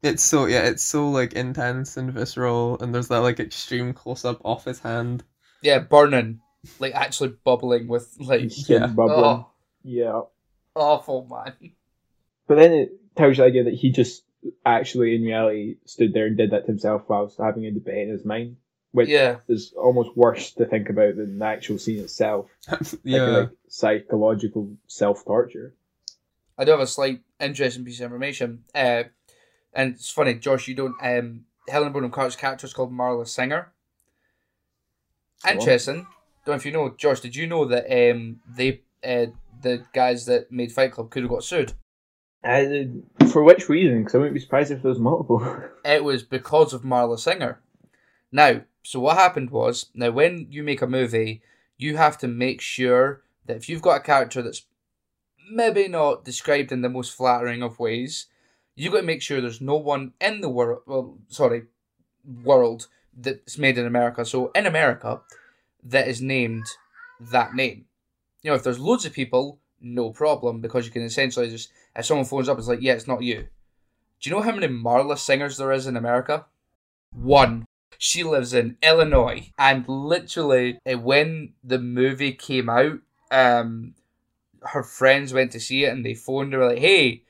Speaker 3: It's so yeah, it's so like intense and visceral, and there's that like extreme close up off his hand.
Speaker 5: yeah, burning, like actually bubbling with like
Speaker 4: Skin <laughs>
Speaker 3: Yeah.
Speaker 4: bubbling.
Speaker 5: oh,
Speaker 4: Yeah.
Speaker 5: awful man.
Speaker 4: But then it tells you the idea that he just actually, in reality, stood there and did that to himself whilst having a debate in his mind, which
Speaker 5: Yeah,
Speaker 4: is almost worse to think about than the actual scene itself. <laughs> Like,
Speaker 3: yeah,
Speaker 4: like psychological self torture.
Speaker 5: I do have a slight interesting piece of information. Uh, and it's funny, Josh, you don't. Um, Helen Bonham Carter's character is called Marla Singer.
Speaker 4: Go on.
Speaker 5: Don't know if you know, Josh. Did you know that um they uh the guys that made Fight Club could have got sued?
Speaker 4: And for which reason? Because I wouldn't be surprised if there was multiple. <laughs>
Speaker 5: It was because of Marla Singer. Now, so what happened was, now when you make a movie, you have to make sure that if you've got a character that's maybe not described in the most flattering of ways, you've got to make sure there's no one in the world, well, sorry, world that's made in America. So in America, that is named that name. You know, if there's loads of people, no problem because you can essentially just if someone phones up, it's like, yeah, it's not you. Do you know how many Marla Singers there is in America? One. She lives in Illinois, and literally, eh, when the movie came out, um, her friends went to see it, and they phoned her like, "Hey,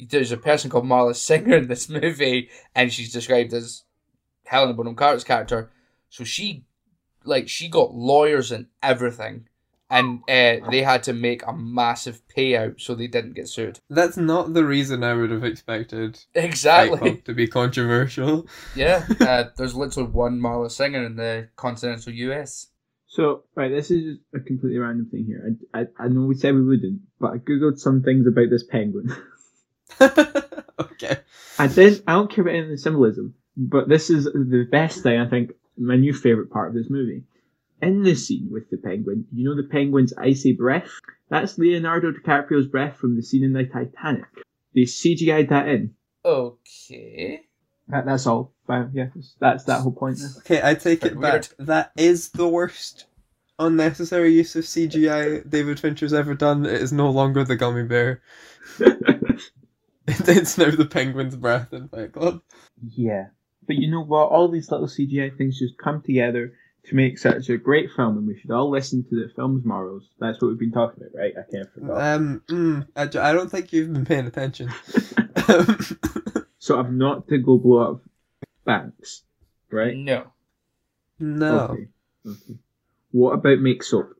Speaker 5: there's a person called Marla Singer in this <laughs> movie, and she's described as Helena Bonham Carter's character." So she, like, she got lawyers and everything, and uh, they had to make a massive payout so they didn't get sued.
Speaker 3: that's not the reason I would have expected Fight
Speaker 5: Exactly.
Speaker 3: Club to be controversial.
Speaker 5: Yeah, <laughs> uh, there's literally one Marla Singer in the continental US.
Speaker 4: So, right, this is just a completely random thing here. I, I, I know we said we wouldn't, but I googled some things about this penguin. <laughs>
Speaker 3: okay.
Speaker 4: I did. I don't care about any of the symbolism, but this is the best thing I think. My new favorite part of this movie. In the scene with the penguin, you know the penguin's icy breath. That's Leonardo DiCaprio's breath from the scene in the Titanic. They CGI'd that in.
Speaker 5: Okay.
Speaker 4: That, that's all. Wow, yeah, that's- that's that whole point. There.
Speaker 3: Okay, I take it
Speaker 5: weird.
Speaker 3: back. That is the worst unnecessary use of CGI David Fincher's ever done. It is no longer the gummy bear. <laughs> <laughs> It's now the penguin's breath in Fight Club.
Speaker 4: Yeah. But you know what? All these little CGI things just come together to make such a great film, and we should all listen to the film's morals. That's what we've been talking about, right? I can't forget.
Speaker 3: Um, mm, I, I don't think you've been paying attention. <laughs> <laughs>
Speaker 4: so I'm not to go blow up banks, right?
Speaker 5: No.
Speaker 3: No.
Speaker 4: Okay. Okay. What about make soap?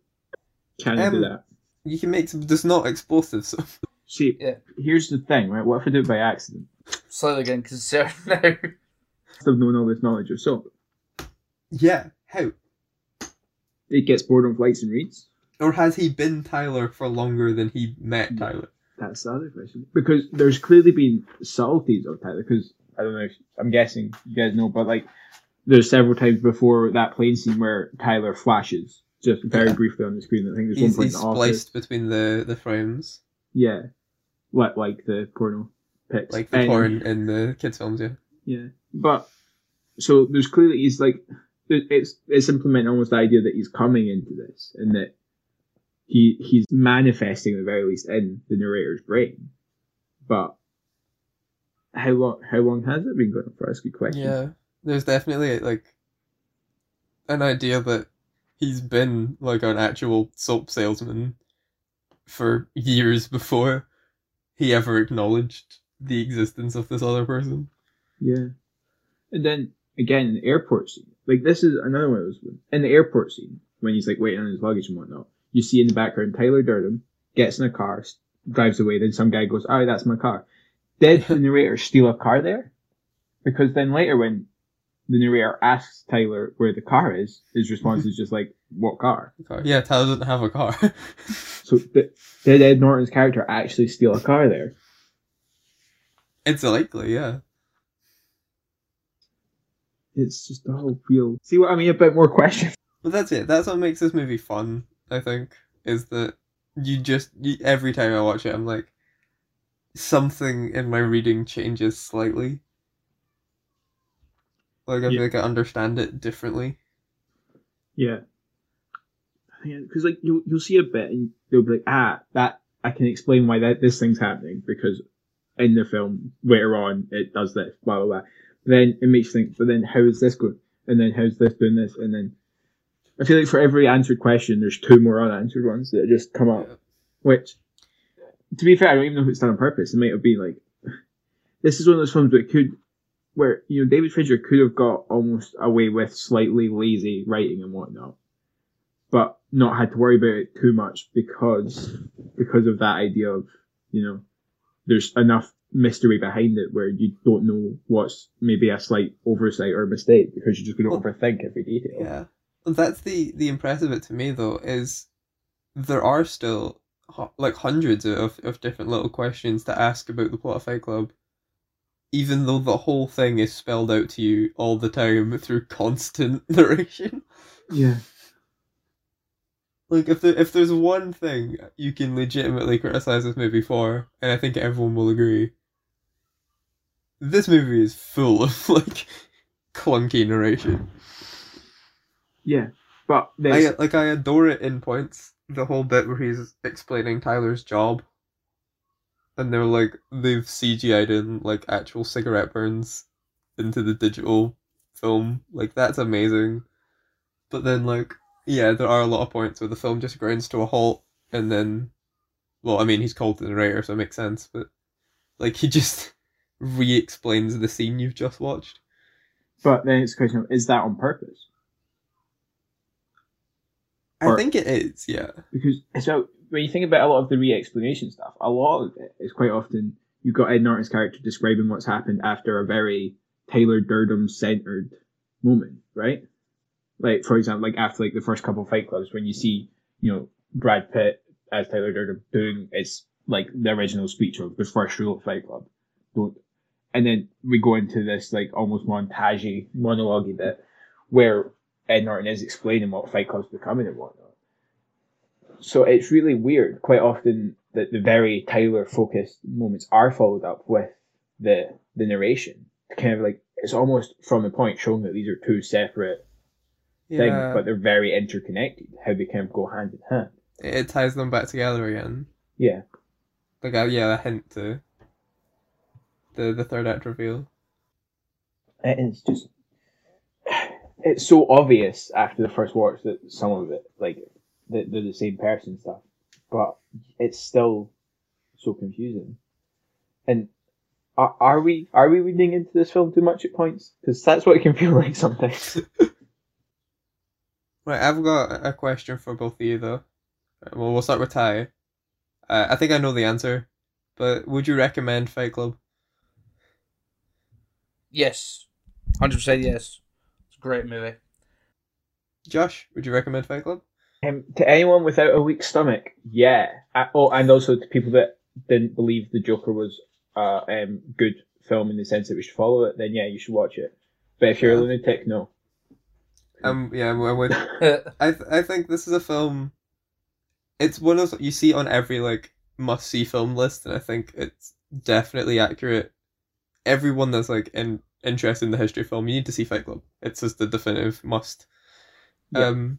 Speaker 4: Can I do
Speaker 3: Um,
Speaker 4: that?
Speaker 3: You can make some just not explosive stuff.
Speaker 4: See,
Speaker 5: Yeah.
Speaker 4: here's the thing, right? What if I do it by accident?
Speaker 5: Slightly getting concerned now.
Speaker 4: I've known all this knowledge of soap.
Speaker 3: Yeah. How?
Speaker 4: It gets bored on flights and reads.
Speaker 3: Or has he been Tyler for longer than he met Tyler?
Speaker 4: That's the other question. Because there's clearly been subtleties of Tyler. Because I don't know. If, I'm guessing you guys know, but like, there's several times before that plane scene where Tyler flashes just very
Speaker 3: Yeah.
Speaker 4: briefly on the screen. I think there's
Speaker 3: He's,
Speaker 4: one
Speaker 3: he's
Speaker 4: point office.
Speaker 3: spliced between the, the frames,
Speaker 4: Yeah, what like the porno pics,
Speaker 3: like the
Speaker 4: And-
Speaker 3: porn in the kids' films. Yeah.
Speaker 4: Yeah, but so there's clearly he's like it's it's implementing almost the idea that he's coming into this and that he he's manifesting at the very least in the narrator's brain. But how long how long has it been going on for? That's a good question.
Speaker 3: Yeah, there's definitely like an idea that he's been like an actual soap salesman for years before he ever acknowledged the existence of this other person.
Speaker 4: Yeah. And then again in the airport scene, like this is another one of those ones. In the airport scene, when he's like waiting on his luggage and whatnot, you see in the background Tyler Durden gets in a car, drives away, then some guy goes, "Oh, that's my car." Did <laughs> the narrator steal a car there? Because then later when the narrator asks Tyler where the car is, his response is just like, "What car?"
Speaker 3: Car. Yeah, Tyler doesn't have a car. <laughs>
Speaker 4: So th- did Ed Norton's character actually steal a car there?
Speaker 3: it's likely, yeah.
Speaker 4: It's just the whole feel. See what I mean A bit more questions.
Speaker 3: But that's it. That's what makes this movie fun. I think is that you just you, every time I watch it, I'm like, something in my reading changes slightly. Like I
Speaker 4: Yeah.
Speaker 3: feel like I understand it differently.
Speaker 4: Yeah. Because like you'll you'll see a bit and they'll be like, ah, that I can explain why that this thing's happening because in the film later on it does this, blah blah blah. Then it makes you think, but then how is this going? And then how's this doing this? And then I feel like for every answered question, there's two more unanswered ones that just come up. Which, to be fair, I don't even know if it's done on purpose. It might have been like, this is one of those films that could, where you know David Fincher could have got almost away with slightly lazy writing and whatnot, but not had to worry about it too much because because of that idea of you know there's enough mystery behind it where you don't know what's maybe a slight oversight or mistake because you're just going to
Speaker 3: Well,
Speaker 4: overthink every detail.
Speaker 3: Yeah, that's the the impressive bit to me though is there are still like hundreds of of different little questions to ask about the plot of Fight Club, even though the whole thing is spelled out to you all the time through constant <laughs> narration.
Speaker 4: Yeah.
Speaker 3: Like if there, if there's one thing you can legitimately criticize this movie for, and I think everyone will agree, this movie is full of <laughs> like clunky narration.
Speaker 4: Yeah. But
Speaker 3: I like I adore it in points. The whole bit where he's explaining Tyler's job, and they're like they've CGI'd in like actual cigarette burns into the digital film. Like that's amazing. But then like yeah, there are a lot of points where the film just grinds to a halt, and then, well, I mean he's called the narrator, so it makes sense. But like he just re-explains the scene you've just watched.
Speaker 4: but then it's a question of is that on purpose?
Speaker 3: I
Speaker 4: Or-
Speaker 3: think it is, yeah.
Speaker 4: because so when you think about a lot of the re-explanation stuff, a lot of it is quite often you've got Ed Norton's character describing what's happened after a very Tyler Durden centered moment, right? Like for example, like after like the first couple of Fight Clubs, when you see you know Brad Pitt as Tyler Durden doing its like the original speech of the first rule of Fight Club, don't, and then we go into this like almost montagey monologue bit where Ed Norton is explaining what Fight Club's becoming and whatnot. So it's really weird quite often that the very Tyler focused moments are followed up with the the narration. Kind of like it's almost from the point showing that these are two separate things, but they're very interconnected. How they kind of go hand in hand.
Speaker 3: it ties them back together again.
Speaker 4: Yeah,
Speaker 3: Like, uh, yeah, a hint to the the third act reveal.
Speaker 4: it's just it's so obvious after the first watch that some of it like that they're the same person stuff, but it's still so confusing. And are, are we are we reading into this film too much at points? Because that's what it can <laughs> feel like sometimes. <laughs>
Speaker 3: Right, I've got a question for both of you though. Well, we'll start with Ty. Uh, I think I know the answer, but would you recommend Fight Club?
Speaker 5: Yes, hundred percent. Yes, it's a great movie.
Speaker 3: Josh, would you recommend Fight Club?
Speaker 4: Um, to anyone without a weak stomach, yeah. Uh, oh, and also to people that didn't believe the Joker was a um, good film in the sense that we should follow it, then yeah, you should watch it. But if you're a lunatic, no.
Speaker 3: Um, yeah, I would. <laughs> I th- I think this is a film. It's one of those you see on every like must see film list, and I think it's definitely accurate. Everyone that's like in interested in the history of film, you need to see Fight Club. It's just the definitive must.
Speaker 4: Yeah.
Speaker 3: Um,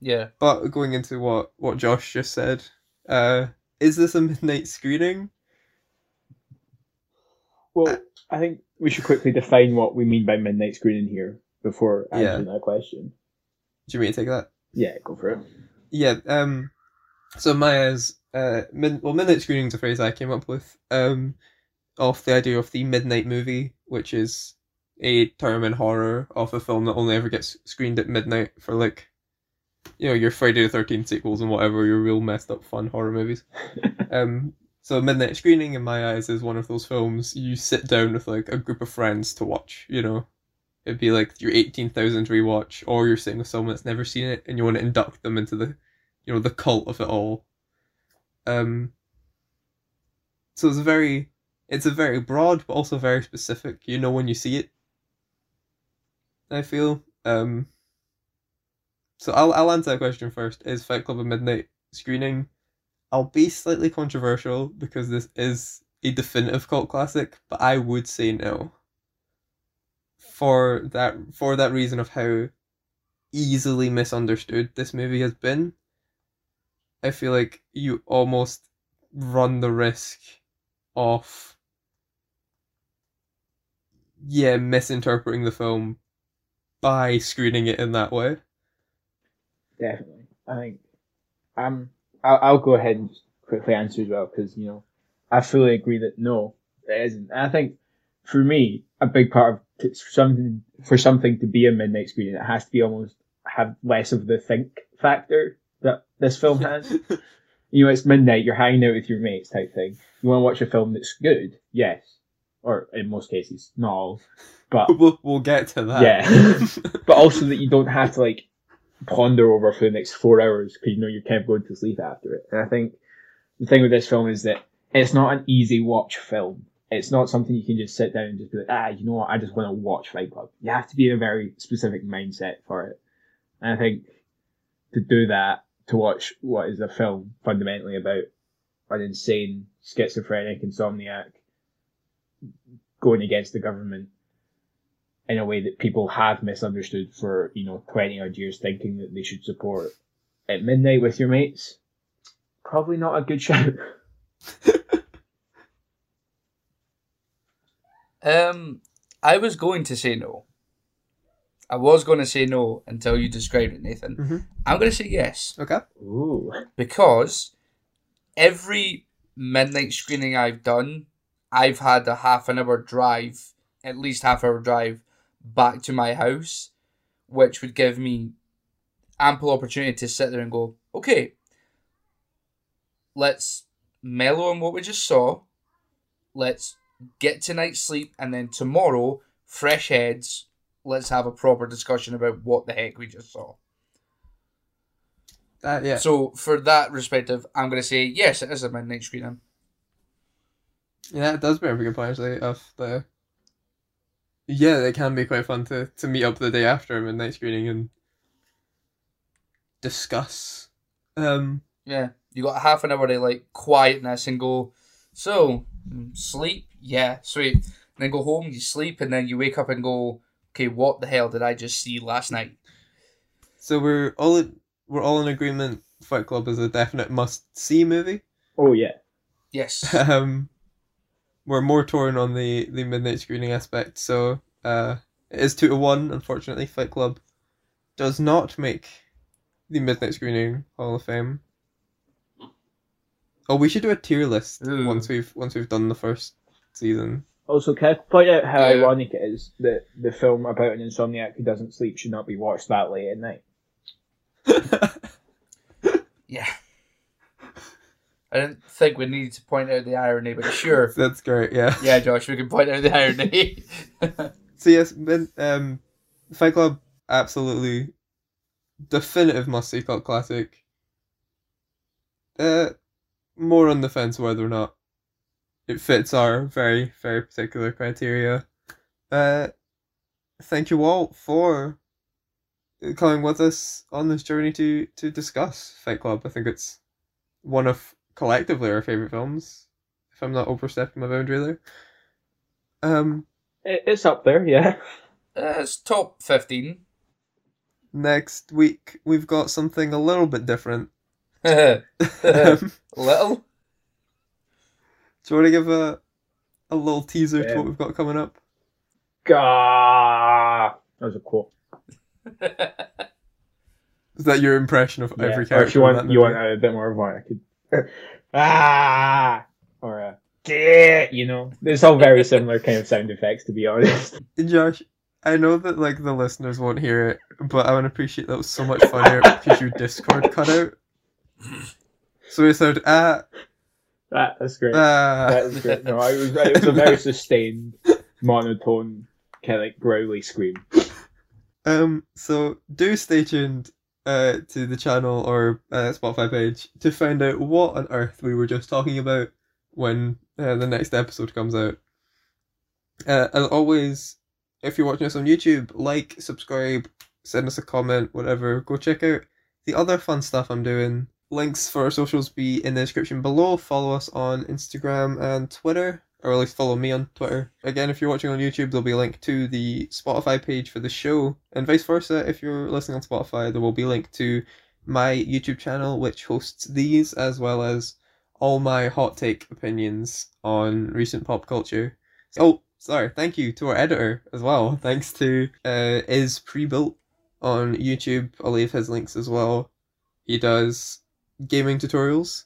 Speaker 5: yeah,
Speaker 3: but going into what what Josh just said, uh, is this a midnight screening?
Speaker 4: Well, I think we should quickly define what we mean by midnight screening here before answering that question.
Speaker 3: Do you mean to take that?
Speaker 4: Yeah, go for it.
Speaker 3: Yeah. Um. So Maya's uh mid well midnight screening is a phrase I came up with um of the idea of the midnight movie, which is a term in horror of a film that only ever gets screened at midnight for like you know your Friday the Thirteenth sequels and whatever your real messed up fun horror movies. <laughs> um. So midnight screening in my eyes is one of those films you sit down with like a group of friends to watch. You know. It'd be like your eighteen thousand rewatch, or you're sitting with someone that's never seen it, and you want to induct them into the you know the cult of it all um so it's a very it's a very broad but also very specific you know when you see it i feel um so i'll, I'll answer that question first. Is fight club a midnight screening? I'll be slightly controversial because this is a definitive cult classic but i would say no. For that for that reason of how easily misunderstood this movie has been I feel like you almost run the risk of yeah, misinterpreting the film by screening it in that way.
Speaker 4: Definitely. I think um I'll, I'll go ahead and just quickly answer as well because you know I fully agree that no, it isn't. And I think for me, a big part of something for something to be a midnight screening, it has to be almost have less of the think factor that this film <laughs> has. you know, it's midnight, you're hanging out with your mates type thing. You want to watch a film that's good, yes, or in most cases, not all, <laughs> but
Speaker 3: we'll, we'll get to that.
Speaker 4: Yeah. <laughs> but also that you don't have to like ponder over for the next four hours because you know you're kind of going to sleep after it. And I think the thing with this film is that it's not an easy watch film. It's not something you can just sit down and just be like, ah, you know what, I just want to watch Fight Club. You have to be in a very specific mindset for it. And I think to do that, to watch what is a film fundamentally about an insane schizophrenic insomniac going against the government in a way that people have misunderstood for, you know, 20 odd years thinking that they should support at midnight with your mates. Probably not a good <laughs> shout.
Speaker 5: Um, I was going to say no. I was going to say no until you described it, Nathan.
Speaker 3: Mhm.
Speaker 5: I'm going to say yes
Speaker 3: Okay.
Speaker 4: Ooh.
Speaker 5: because every midnight screening I've done, I've had a half an hour drive, at least half hour drive, back to my house, which would give me ample opportunity to sit there and go, okay, let's mellow on what we just saw. Let's get tonight's sleep, and then tomorrow, fresh heads, let's have a proper discussion about what the heck we just saw.
Speaker 3: That yeah.
Speaker 5: So, for that perspective, I'm going to say yes, it is a midnight screening.
Speaker 3: Yeah, it does bring up a good point actually of the Yeah, it can be quite fun to, to meet up the day after a midnight screening and discuss. Um
Speaker 5: Yeah, you got half an hour to like quietness and go. So mm, sleep, yeah, sweet. And then go home, you sleep, and then you wake up and go, okay, what the hell did I just see last night?
Speaker 3: so we're all in, we're all in agreement Fight Club is a definite must see movie.
Speaker 4: Oh, yeah.
Speaker 5: Yes, <laughs>
Speaker 3: um, we're more torn on the, the midnight screening aspect. So uh, it is two to one. Unfortunately, Fight Club does not make the midnight screening Hall of Fame. Oh, we should do a tier list
Speaker 5: Ooh.
Speaker 3: once we've once we've done the first season.
Speaker 4: Also, can I point out how
Speaker 5: Yeah.
Speaker 4: ironic it is that the film about an insomniac who doesn't sleep should not be watched that late at night? <laughs>
Speaker 5: Yeah. I didn't think we needed to point out the irony, but <laughs> sure.
Speaker 3: That's great. Yeah.
Speaker 5: Yeah, Josh, we can point out the irony. <laughs>
Speaker 3: So yes, then, um, Fight Club absolutely definitive must see cult classic. Uh, more on the fence whether or not it fits our very very particular criteria. Uh, thank you all for coming with us on this journey to to discuss Fight Club. I think it's one of collectively our favorite films. If I'm not overstepping my boundary there. Um.
Speaker 4: It's up there, yeah.
Speaker 5: Uh, it's top 15.
Speaker 3: next week we've got something a little bit different. <laughs> <laughs>
Speaker 5: Little.
Speaker 3: um, do you want to give a a little teaser to what we've got coming up?
Speaker 4: Gah! That was a quote. <laughs>
Speaker 3: Is that your impression of
Speaker 4: Yeah.
Speaker 3: every
Speaker 4: Or
Speaker 3: character?
Speaker 4: if you want, you want a bit more of one, I could. <laughs> ah! Or a. "Gah," You know, there's all very similar kind of sound effects, to be honest. <laughs>
Speaker 3: Josh, I know that like the listeners won't hear it, but I would appreciate that was so much funnier because your Discord cut out. So it sounded ah
Speaker 4: That, that's great.
Speaker 3: ah.
Speaker 4: That was great. No, it was, it was a very sustained, monotone, kind of like growly scream.
Speaker 3: Um, so do stay tuned uh, to the channel or uh, Spotify page to find out what on earth we were just talking about when uh, the next episode comes out. Uh, as always, if you're watching us on YouTube, like, subscribe, send us a comment, whatever. Go check out the other fun stuff I'm doing. Links for our socials be in the description below. Follow us on Instagram and Twitter, or at least follow me on Twitter. Again, if you're watching on YouTube, there'll be a link to the Spotify page for the show, and vice versa. If you're listening on Spotify, there will be a link to my YouTube channel, which hosts these as well as all my hot take opinions on recent pop culture. Oh, sorry. Thank you to our editor as well. <laughs> Thanks to uh, IzPrebuilt on YouTube. I'll leave his links as well. He does gaming tutorials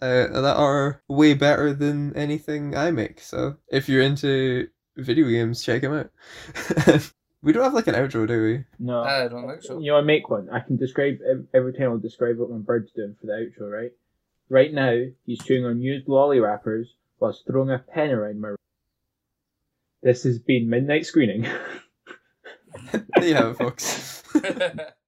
Speaker 3: uh, that are way better than anything I make. So if you're into video games, check them out. <laughs> we don't have like an outro, do we?
Speaker 4: No.
Speaker 5: I don't think so.
Speaker 4: You know, I make one. I can describe every time I'll describe what my bird's doing for the outro, right? Right now, he's chewing on used lolly wrappers whilst throwing a pen around my. This has been midnight screening. <laughs>
Speaker 3: there you have it, folks. <laughs>